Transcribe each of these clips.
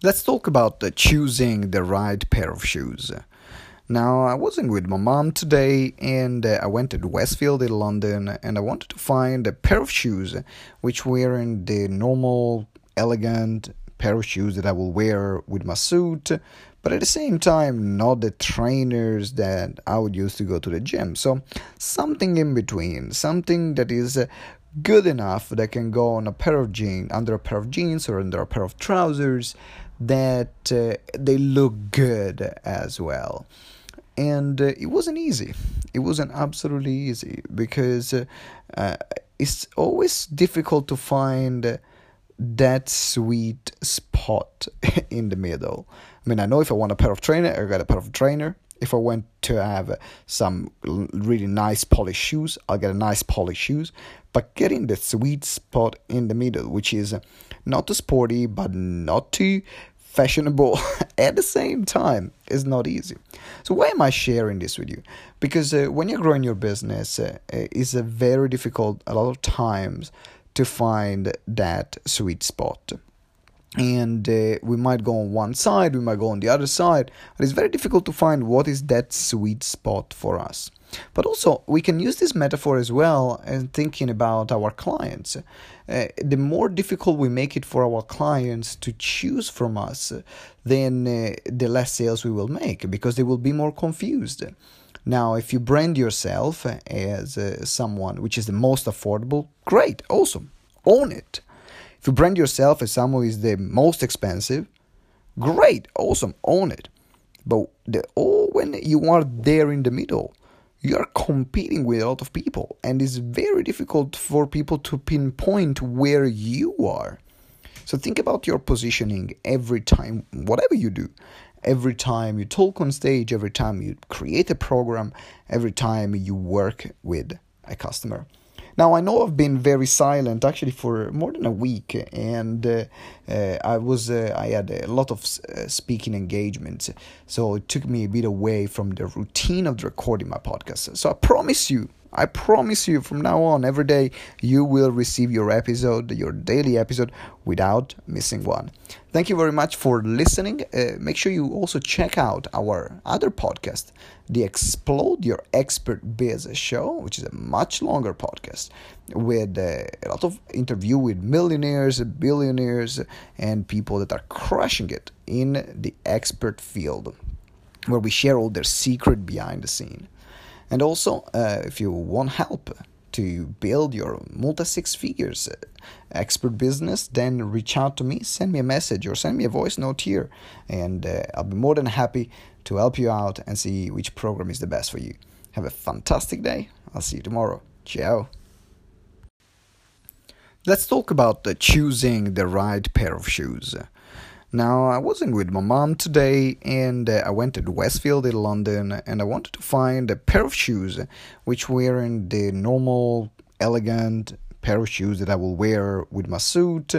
Let's talk about uh, choosing the right pair of shoes. Now, I wasn't with my mom today, and uh, I went to Westfield in London, and I wanted to find a pair of shoes which were in the normal, elegant pair of shoes that I will wear with my suit, but at the same time, not the trainers that I would use to go to the gym. So, something in between, something that is uh, good enough that can go on a pair of jeans, under a pair of jeans, or under a pair of trousers that uh, they look good as well. And uh, it wasn't easy. It wasn't absolutely easy because uh, uh it's always difficult to find that sweet spot in the middle. I mean, I know if I want a pair of trainer, I got a pair of trainer. If I want to have some really nice polished shoes, I'll get a nice polished shoes. But getting the sweet spot in the middle, which is not too sporty but not too fashionable at the same time is not easy. So why am I sharing this with you? Because uh, when you're growing your business, uh, it's a very difficult a lot of times to find that sweet spot and uh, we might go on one side, we might go on the other side, but it's very difficult to find what is that sweet spot for us. But also, we can use this metaphor as well in thinking about our clients. Uh, the more difficult we make it for our clients to choose from us, then uh, the less sales we will make because they will be more confused. Now, if you brand yourself as uh, someone which is the most affordable, great, awesome, own it if you brand yourself as someone who is the most expensive, great, awesome, own it. But the, oh, when you are there in the middle, you are competing with a lot of people, and it's very difficult for people to pinpoint where you are. So think about your positioning every time, whatever you do, every time you talk on stage, every time you create a program, every time you work with a customer. Now, I know I've been very silent actually for more than a week, and uh, uh, I was uh, I had a lot of uh, speaking engagements, so it took me a bit away from the routine of recording my podcast. So I promise you, I promise you from now on, every day, you will receive your episode, your daily episode, without missing one. Thank you very much for listening. Uh, make sure you also check out our other podcast, the Explode Your Expert Biz show, which is a much longer podcast with uh, a lot of interview with millionaires, billionaires, and people that are crushing it in the expert field, where we share all their secret behind the scene. And also, uh, if you want help to build your multi six figures uh, expert business, then reach out to me, send me a message, or send me a voice note here, and uh, I'll be more than happy to help you out and see which program is the best for you. Have a fantastic day. I'll see you tomorrow. Ciao. Let's talk about choosing the right pair of shoes. Now, I wasn't with my mom today, and uh, I went to Westfield in London, and I wanted to find a pair of shoes which were in the normal, elegant pair of shoes that I will wear with my suit,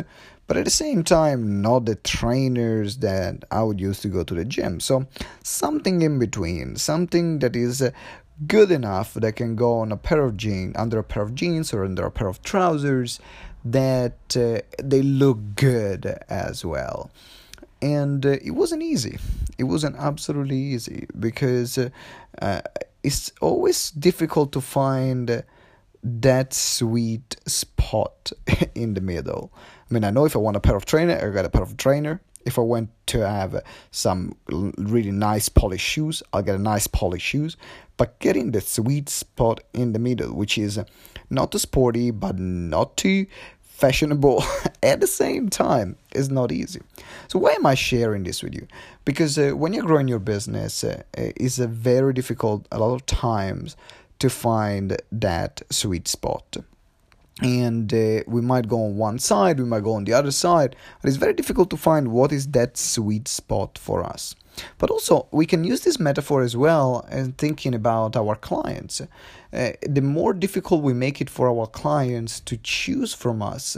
but at the same time, not the trainers that I would use to go to the gym. So, something in between, something that is good enough that can go on a pair of jeans, under a pair of jeans, or under a pair of trousers that uh, they look good as well. And uh, it wasn't easy. It wasn't absolutely easy because uh, uh, it's always difficult to find that sweet spot in the middle. I mean i know if i want a pair of trainer i got a pair of trainer if i want to have some really nice polished shoes i'll get a nice polished shoes but getting the sweet spot in the middle which is not too sporty but not too fashionable at the same time is not easy. So why am I sharing this with you? Because uh, when you're growing your business, uh, uh, it's very difficult a lot of times to find that sweet spot. And uh, we might go on one side, we might go on the other side, but it's very difficult to find what is that sweet spot for us. But also, we can use this metaphor as well in thinking about our clients. Uh, the more difficult we make it for our clients to choose from us,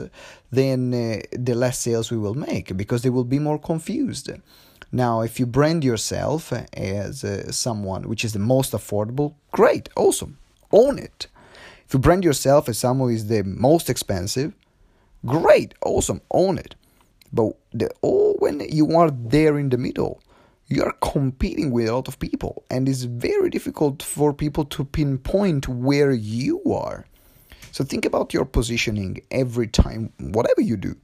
then uh, the less sales we will make because they will be more confused. Now, if you brand yourself as uh, someone which is the most affordable, great, awesome, own it. If you brand yourself as someone who is the most expensive, great, awesome, own it. But the, oh, when you are there in the middle, you are competing with a lot of people, and it's very difficult for people to pinpoint where you are. So think about your positioning every time, whatever you do.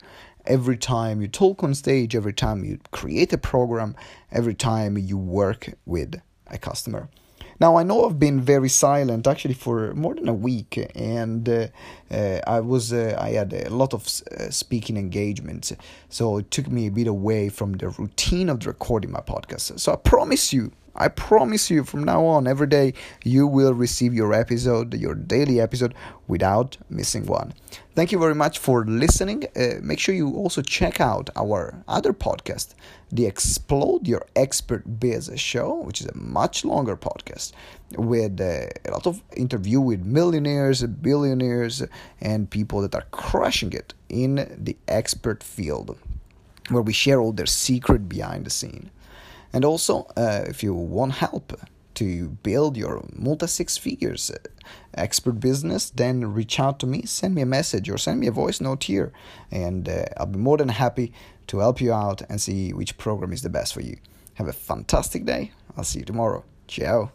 Every time you talk on stage, every time you create a program, every time you work with a customer. Now I know I've been very silent actually for more than a week, and uh, uh, I was uh, I had a lot of uh, speaking engagements, so it took me a bit away from the routine of recording my podcast. So I promise you, I promise you from now on, every day you will receive your episode, your daily episode, without missing one. Thank you very much for listening. Uh, make sure you also check out our other podcast, the Explode Your Expert Biz show, which is a much longer podcast with uh, a lot of interview with millionaires, billionaires, and people that are crushing it in the expert field, where we share all their secret behind the scene. And also, uh, if you want help to build your multi six figures uh, expert business, then reach out to me, send me a message, or send me a voice note here, and uh, I'll be more than happy to help you out and see which program is the best for you. Have a fantastic day. I'll see you tomorrow. Ciao.